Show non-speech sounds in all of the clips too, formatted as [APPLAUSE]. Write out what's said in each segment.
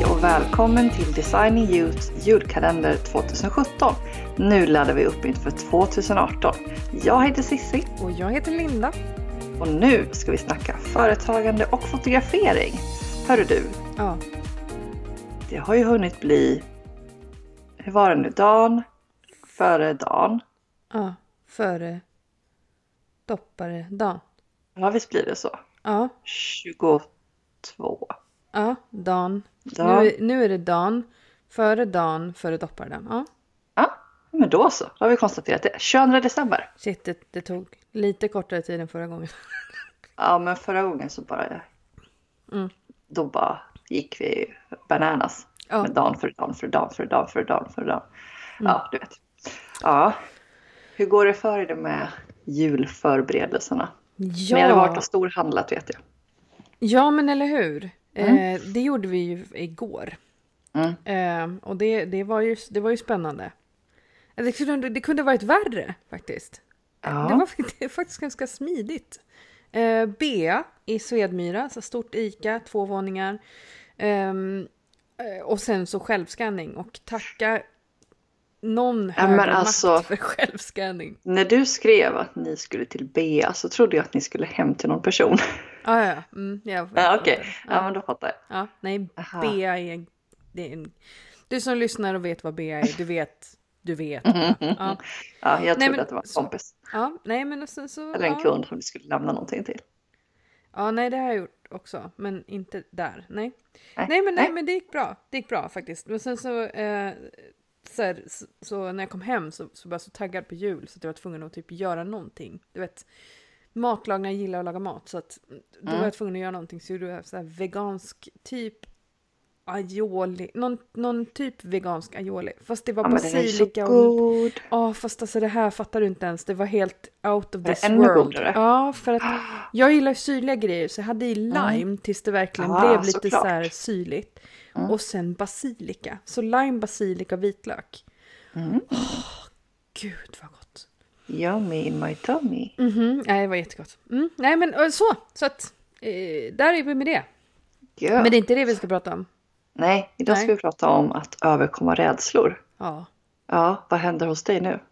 Hej och välkommen till Designing Youth julkalender 2017. Nu laddar vi upp inför 2018. Jag heter Sissi Och jag heter Linda. och nu ska vi snacka företagande och fotografering. Hörru du, Ja, det har ju hunnit bli, hur var det nu, dagen före dagen. ja, före doppare dagen. Ja, visst blir det så. Ja, 22. Ja, dagen. Ja. Nu, nu är det dagen, före dagen, före dopparedagen. Ja, Ja, men då så. Då har vi konstaterat det. 22 december. shit, det, det tog lite kortare tid än förra gången. [LAUGHS] Ja, men förra gången så bara... Mm. Då bara gick vi bananas. Ja. Med dagen för dagen för dagen för dagen för dagen för dagen. Mm. Ja, du vet. Ja. Hur går det för er med julförberedelserna? Ni hade varit Ja, och storhandlat vet jag. ja men eller hur. Mm. Eh, det gjorde vi ju igår. Mm. Eh, och det, det, var ju, det var ju spännande. Eh, Det kunde, det kunde varit värre faktiskt. Ja. Det, var, [LAUGHS] det faktiskt ganska smidigt. Eh, Bea i Svedmyra, så stort ICA, två våningar. Ehm, eh, och sen så självscanning och tacka någon Ja, högre makt alltså- för självscanning. När du skrev att ni skulle till Bea så trodde jag att ni skulle hem till någon person. Ah, ja, ja. Mm, jag Ja, Okej, fattar. ja. Ja, men då fattar jag. ja, nej, Aha. Bea är en, det är en... Du som lyssnar och vet vad Bea är, du vet, du vet. [LAUGHS] Ja, Ja, jag Nej, trodde men att det var en kompis. ja, nej men sen så... Eller en ja. kund som du skulle lämna någonting till. Ja, nej det har jag gjort också, men inte där. Nej, Nej, nej, men, nej, nej. men det gick bra. Det gick bra faktiskt. Men sen så, eh, så, här, så, så när jag kom hem så, så var jag så taggad på jul så att jag var tvungen att typ göra någonting. Du vet, matlagning, jag gillar att laga mat så att då var Mm. jag tvungen att göra någonting så gjorde jag så här vegansk typ aioli, någon, någon typ vegansk aioli. Fast det var Ja, basilika och god. Ja, fast alltså det här fattar du inte ens. Det var helt out of this world. godare. Ja, för att [GASPS] jag gillar syrliga grejer så jag hade i lime tills det verkligen Ja, blev lite såklart. så här syrligt. Mm. Och sen basilika. Så lime, basilika och vitlök. Mm. Gud vad gott. Yummy in my tummy. Mhm, nej det var jättegott. Mm, nej men så, så att eh, där är vi med det. Ja. Men det är inte det vi ska prata om. Nej, idag ska Nej. vi prata om att överkomma rädslor. Ja. Ja, vad händer hos dig nu? [LAUGHS]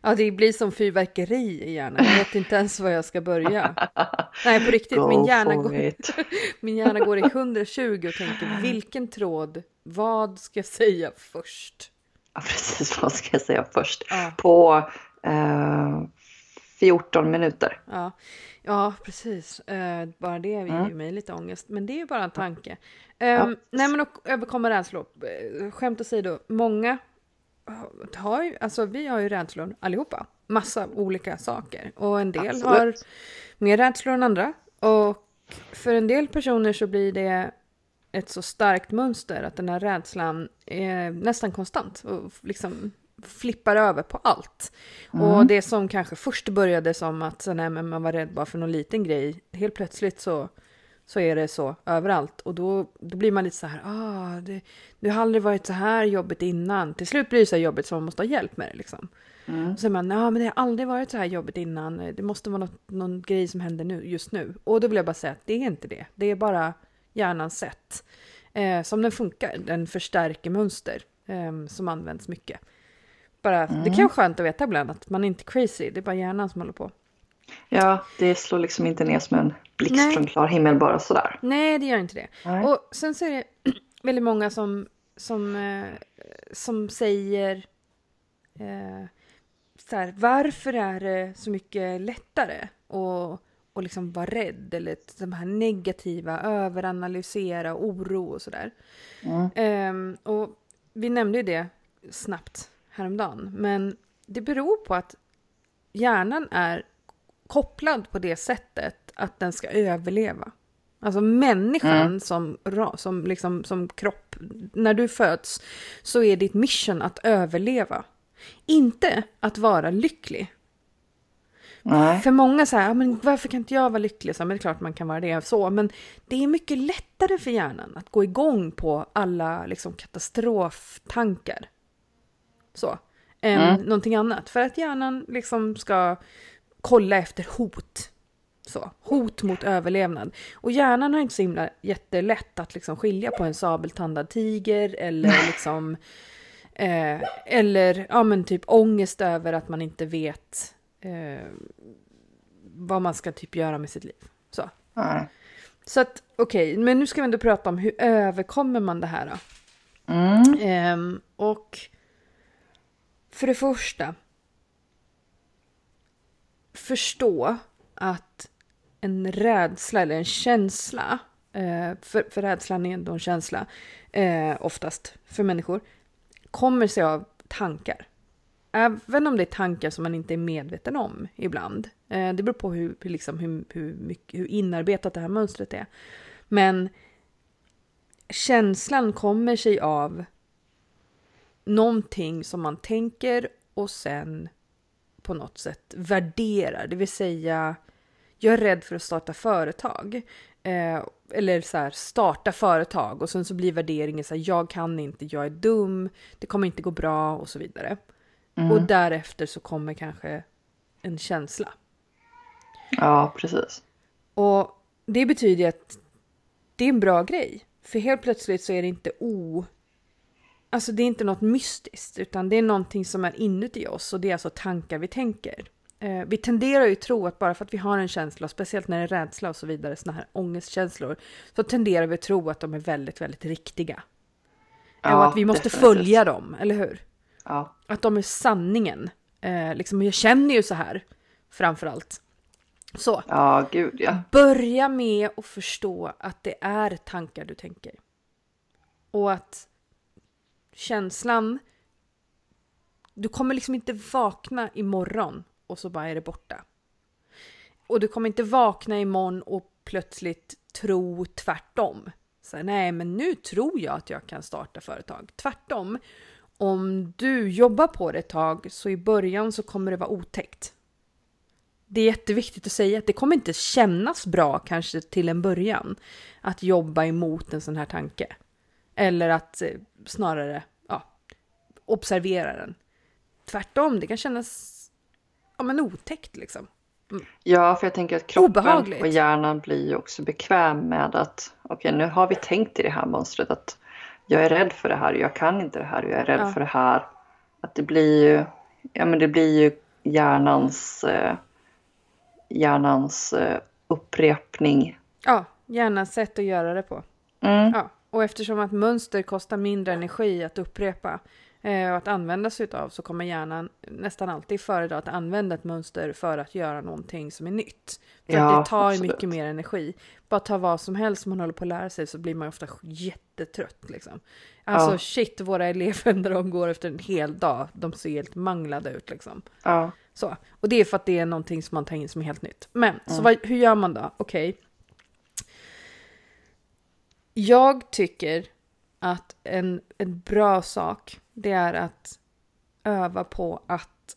Ja, det blir som fyrverkeri i hjärnan. Jag vet inte ens var jag ska börja. [LAUGHS] Nej, på riktigt. Go min hjärna går... it. [LAUGHS] Min hjärna går i 120 och tänker vilken tråd, vad ska jag säga först? Ja, [LAUGHS] precis vad ska jag säga först? Ja, På eh, 14 minuter. ja, ja precis. Eh, bara det ger Mm. mig lite ångest, men det är ju bara en tanke. Ehm, nej men och överkomma rädslor. Eh, Skämt åsido, många har ju, alltså vi har ju rädslor allihopa. Massa olika saker. Och en del Absolut. har mer rädslor än andra. Och för en del personer så blir det ett så starkt mönster att den här rädslan är nästan konstant och liksom flippar över på allt. Och det som kanske först började som att nej, men man var rädd bara för någon liten grej, helt plötsligt så, så är det så överallt. Och då, då blir man lite så här, ah, det, det har aldrig varit så här jobbigt innan. Till slut blir det så här jobbigt så man måste ha hjälp med det liksom. Mm. Och så är man, ja men det har aldrig varit så här jobbigt innan. Det måste vara något, någon grej som händer nu, just nu. Och då vill jag bara säga att det är inte det. Det är bara hjärnans sätt. Eh, som den funkar. Den förstärker mönster eh, som används mycket. Bara, Det kan vara skönt att veta ibland att man är inte crazy. Det är bara hjärnan som håller på. Ja, det slår liksom inte ner som en blixt Nej. från klar himmel bara sådär. Nej, det gör inte det. Nej. Och sen så är det [CLEARS THROAT] väldigt många som, som, eh, som säger eh, så här, varför är det så mycket lättare att och liksom vara rädd eller de här negativa, överanalysera, oro och sådär. Mm. Ehm, och vi nämnde ju det snabbt häromdagen, men det beror på att hjärnan är kopplad på det sättet att den ska överleva. Alltså människan Mm. som, som, liksom, som kropp, när du föds så är ditt mission att överleva. Inte att vara lycklig. Nej. För många säger, ja, men varför kan inte jag vara lycklig? Så, men det är klart man kan vara det. Så, men det är mycket lättare för hjärnan att gå igång på alla liksom, katastroftankar. Så. Än Mm. någonting annat. För att hjärnan liksom ska kolla efter hot. Så, hot mot överlevnad. Och hjärnan har inte så himla jättelätt att liksom skilja på en sabeltandad tiger eller [LAUGHS] liksom... Eh, eller ja men typ ångest över att man inte vet eh, vad man ska typ göra med sitt liv. Så. Nej. Så att okej, okay, men nu ska vi ändå prata om hur överkommer man det här då? Mm. Ehm, och för det första. Förstå att en rädsla eller en känsla, eh, för, för rädslan är ändå en känsla, eh, oftast för människor, kommer sig av tankar. Även om det är tankar som man inte är medveten om ibland. Eh, det beror på hur, liksom, hur, hur, mycket, hur inarbetat det här mönstret är. Men känslan kommer sig av någonting som man tänker och sen på något sätt värderar. Det vill säga, jag är rädd för att starta företag. Eh, eller så här, starta företag och sen så blir värderingen så här, jag kan inte, jag är dum, det kommer inte gå bra och så vidare. Mm. Och därefter så kommer kanske en känsla. Ja, precis. Och det betyder att det är en bra grej. För helt plötsligt så är det inte o... Alltså det är inte något mystiskt, utan det är någonting som är inuti oss och det är alltså tankar vi tänker. Eh, vi tenderar ju att tro att bara för att vi har en känsla, speciellt när det är rädsla och så vidare, såna här ångestkänslor, så tenderar vi att tro att de är väldigt, väldigt riktiga. Ja, och att vi måste definitivt. följa dem, eller hur? Ja. Att de är sanningen. Eh, liksom, jag känner ju så här, framför allt. Så, ja, gud ja. börja med att förstå att det är tankar du tänker. Och att känslan... Du kommer liksom inte vakna imorgon och så bara är det borta. Och du kommer inte vakna imorgon och plötsligt tro tvärtom. Så här, nej, men nu tror jag att jag kan starta företag. Tvärtom, om du jobbar på det ett tag så i början så kommer det vara otäckt. Det är jätteviktigt att säga att det kommer inte kännas bra kanske till en början att jobba emot en sån här tanke. Eller att eh, snarare ja, observera den. Tvärtom, det kan kännas ja, men otäckt liksom. Ja, för jag tänker att kroppen Obehagligt. och hjärnan blir ju också bekväm med att okej, nu har vi tänkt i det här mönstret att jag är rädd för det här, jag kan inte det här, jag är rädd Ja. för det här. Att det blir ju, ja men det blir ju hjärnans, eh, hjärnans eh, upprepning. Ja, gärna sätt att göra det på. Mm. Ja, och eftersom att mönster kostar mindre energi att upprepa och att använda sig utav så kommer hjärnan nästan alltid föredra att använda ett mönster för att göra någonting som är nytt. För Ja, att det tar ju mycket mer energi. Bara ta vad som helst som man håller på att lära sig så blir man ofta jättetrött liksom. Alltså Ja. shit, våra elever [LAUGHS] när de går efter en hel dag, de ser helt manglade ut liksom. Ja. Så. Och det är för att det är någonting som man tar in som är helt nytt. Men, så Mm. vad, hur gör man då? Okej. Jag tycker att en, en bra sak, det är att öva på att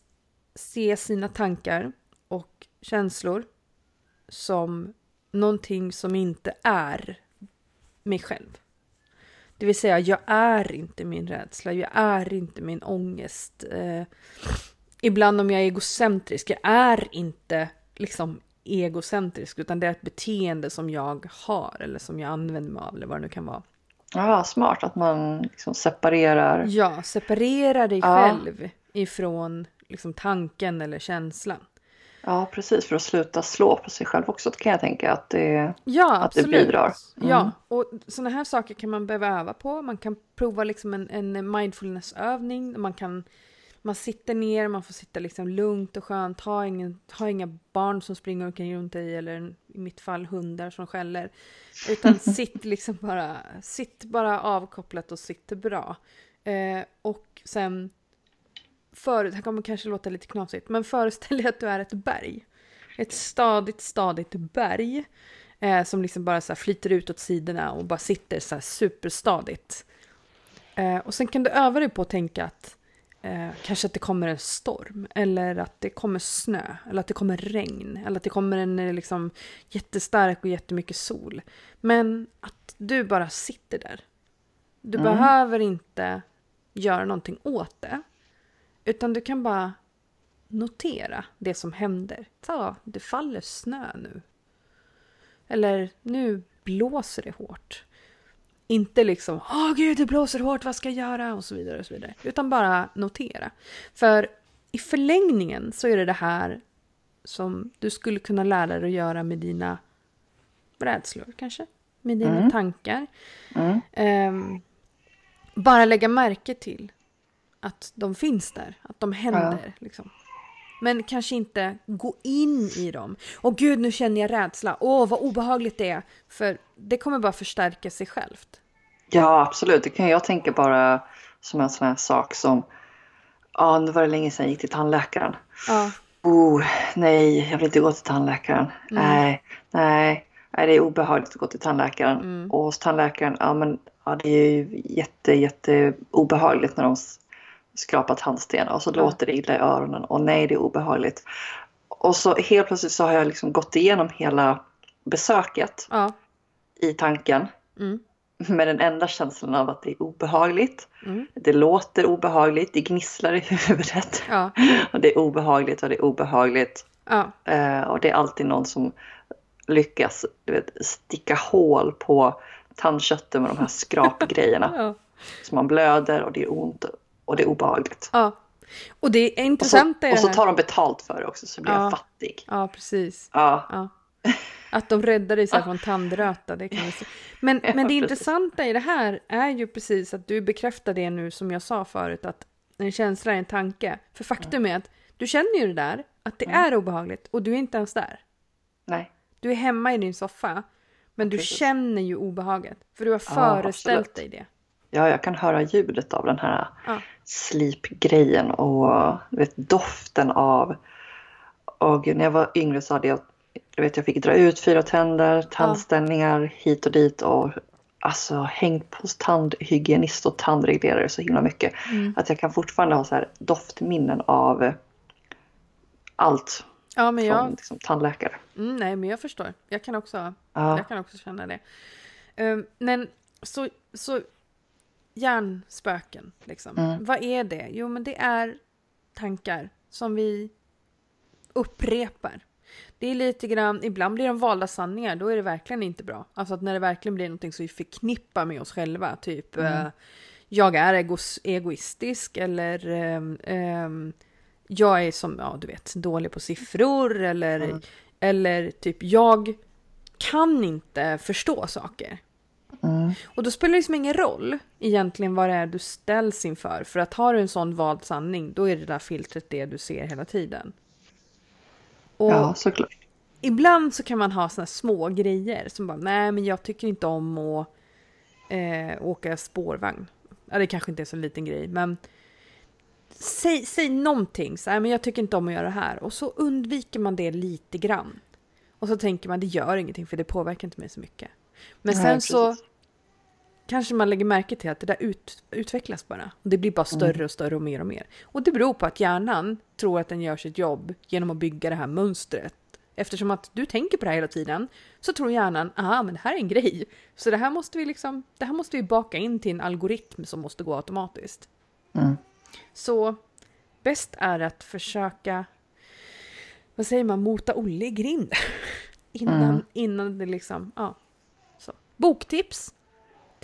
se sina tankar och känslor som någonting som inte är mig själv. Det vill säga, jag är inte min rädsla, jag är inte min ångest. Eh, ibland om jag är egocentrisk, jag är inte liksom egocentrisk utan det är ett beteende som jag har eller som jag använder mig av eller vad det nu kan vara ja, smart att man liksom separerar. Ja, separera dig Ja. själv ifrån liksom tanken eller känslan. Ja, precis. För att sluta slå på sig själv också kan jag tänka att det Ja, Att det bidrar. Mm. Ja, och sådana här saker kan man behöva öva på. Man kan prova liksom en, en mindfulnessövning. Man kan man sitter ner, man får sitta liksom lugnt och skönt. Ha, ingen, ha inga barn som springer omkring runt dig eller i mitt fall hundar som skäller. Utan [LAUGHS] sitt liksom bara, sitt bara avkopplat och sitt bra. Eh, och sen, för, det här kommer kanske låta lite knasigt, men föreställ dig att du är ett berg. Ett stadigt, stadigt berg. Eh, som liksom bara så flyter ut åt sidorna och bara sitter så här superstadigt. Eh, och sen kan du öva dig på att tänka att eh, kanske att det kommer en storm. Eller att det kommer snö. Eller att det kommer regn. Eller att det kommer en eh, liksom jättestark och jättemycket sol. Men att du bara sitter där. Du Mm. behöver inte göra någonting åt det. Utan du kan bara notera det som händer. Ta, det faller snö nu. Eller nu blåser det hårt. Inte liksom, åh gud det blåser hårt, vad ska jag göra? Och så vidare och så vidare. Utan bara notera. För i förlängningen så är det det här som du skulle kunna lära dig att göra med dina rädslor kanske. Med dina Mm. tankar. Mm. Ehm, bara lägga märke till att de finns där, att de händer. Liksom. Men kanske inte gå in i dem. Och gud, nu känner jag rädsla. Åh, vad obehagligt det är. För det kommer bara förstärka sig självt. Ja, absolut. Det kan jag tänka bara som en sån här sak som, ja, nu var det länge sedan jag gick till tandläkaren. Ja, Oh, nej, jag vill inte gå till tandläkaren. Nej, nej, nej, det är obehagligt att gå till tandläkaren. Mm. Och hos tandläkaren, ja men ja, det är ju jätte, jätte obehagligt när de skrapar tandstenar och så Ja. låter det illa i öronen. Och nej, det är obehagligt. Och så helt plötsligt så har jag liksom gått igenom hela besöket ja. i tanken. Mm. Med den enda känslan av att det är obehagligt. Mm. Det låter obehagligt, det gnisslar i huvudet. Ja, [LAUGHS] Och det är obehagligt och det är obehagligt. ja, Eh, och det är alltid någon som lyckas du vet, sticka hål på tandköttet med de här skrapgrejerna. [LAUGHS] ja. Så man blöder och det är ont och det är obehagligt. ja. Och det Och så, intressanta är och så tar de betalt för det också så blir Ja. jag fattig. Ja, precis. Ja. Att de räddar dig så här från tandröta, det kan vi se. Men, [LAUGHS] Ja, men det precis. intressanta i det här är ju precis att du bekräftar det nu som jag sa förut, att en känsla är en tanke. För faktum är att du känner ju det där, att det är obehagligt och du är inte ens där. nej. Du är hemma i din soffa, men du Precis. känner ju obehaget. För du har Ja, föreställt absolut. dig det. Ja, jag kan höra ljudet av den här Ja. slipgrejen och vet, doften av... Och när jag var yngre så hade jag, du vet, jag fick dra ut fyra tänder, tandställningar hit och dit och alltså hängt på tandhygienist och tandreglerare så himla mycket. Mm. Att jag kan fortfarande ha så här doftminnen av allt Ja, men från jag, liksom, tandläkare. mm, nej, men jag förstår. Jag kan också Ja, Jag kan också känna det. Ehm, men så, så hjärnspöken, liksom. Mm. Vad är det? Jo, men det är tankar som vi upprepar. Det är lite grann, ibland blir de valda sanningar, då är det verkligen inte bra. Alltså att när det verkligen blir någonting som vi förknippar med oss själva, typ eh, jag är egos, egoistisk eller ehm, ehm, jag är som, ja du vet, dålig på siffror eller, Mm. eller typ jag kan inte förstå saker. mm, Och då spelar det liksom ingen roll egentligen vad det är du ställs inför. För att har du en sån vald sanning, då är det där filtret det du ser hela tiden. Och ja såklart. ibland så kan man ha såna små grejer som bara, nej men jag tycker inte om att eh, åka spårvagn. Ja, det kanske inte är så liten grej, men säg, säg någonting, så här, men jag tycker inte om att göra det här. Och så undviker man det lite grann. Och så tänker man, det gör ingenting för det påverkar inte mig så mycket. Men sen så precis. Kanske man lägger märke till att det där ut, utvecklas bara. Och det blir bara Mm. större och större och mer och mer. Och det beror på att hjärnan tror att den gör sitt jobb genom att bygga det här mönstret. Eftersom att du tänker på det här hela tiden så tror hjärnan, aha men det här är en grej. Så det här måste vi liksom, det här måste vi baka in till en algoritm som måste gå automatiskt. Mm. Så bäst är att försöka, vad säger man, mota Olle i grind. [LAUGHS] innan, Mm. innan det liksom, ja. Så. Boktips.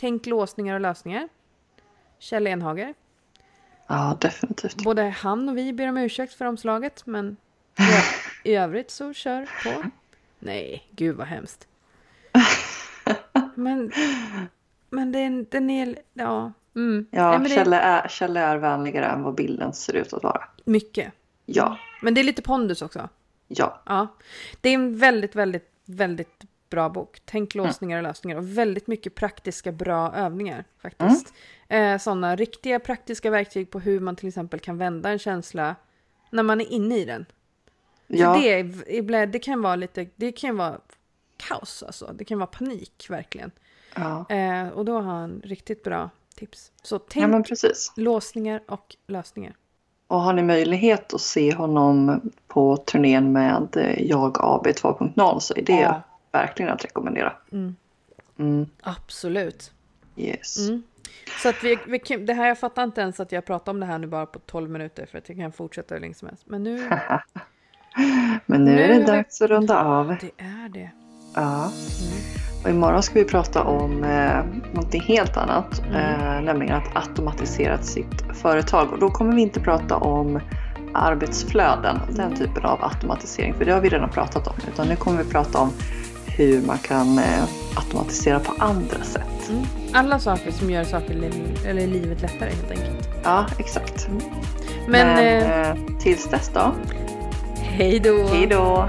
Tänk låsningar och lösningar. Kjell Enhager. Ja, definitivt. Både han och vi ber om ursäkt för omslaget, men i, övrigt så kör på. Nej, gud vad hemskt. Men, men den, den är, ja. Mm. Ja, Nej, Kjelle är, Kjelle är vänligare än vad bilden ser ut att vara. mycket. Ja, Men det är lite pondus också. ja. Ja. Det är en väldigt, väldigt, väldigt bra bok. Tänk låsningar och lösningar och väldigt mycket praktiska bra övningar faktiskt. Eh, sådana riktiga praktiska verktyg på hur man till exempel kan vända en känsla när man är inne i den. ja. Det, det kan vara lite, det kan vara kaos alltså. Det kan vara panik verkligen. ja. Eh, och då har han riktigt bra tips. Så tänk ja, låsningar och lösningar. Och har ni möjlighet att se honom på turnén med eh, Jag AB 2.0 så är det Ja. Verkligen att rekommendera. Mm. Mm, Absolut. yes. Mm. Så att vi, vi, kan- det här, jag fattar inte ens att jag pratar om det här nu bara på 12 minuter för att jag kan fortsätta hur länge som helst. Men nu, [LAUGHS] Men nu, Nu är det har vi- dags att runda av. det är det. Ja. Och imorgon ska vi prata om eh, någonting helt annat, Mm. eh, nämligen att automatisera sitt företag. Och då kommer vi inte prata om arbetsflöden, den typen av automatisering, för det har vi redan pratat om. Utan nu kommer vi prata om hur man kan eh, automatisera på andra sätt. Mm. Alla saker som gör saker eller livet lättare helt enkelt. Ja, exakt. Men, Men eh, eh, tills dess då, hej då! hej då!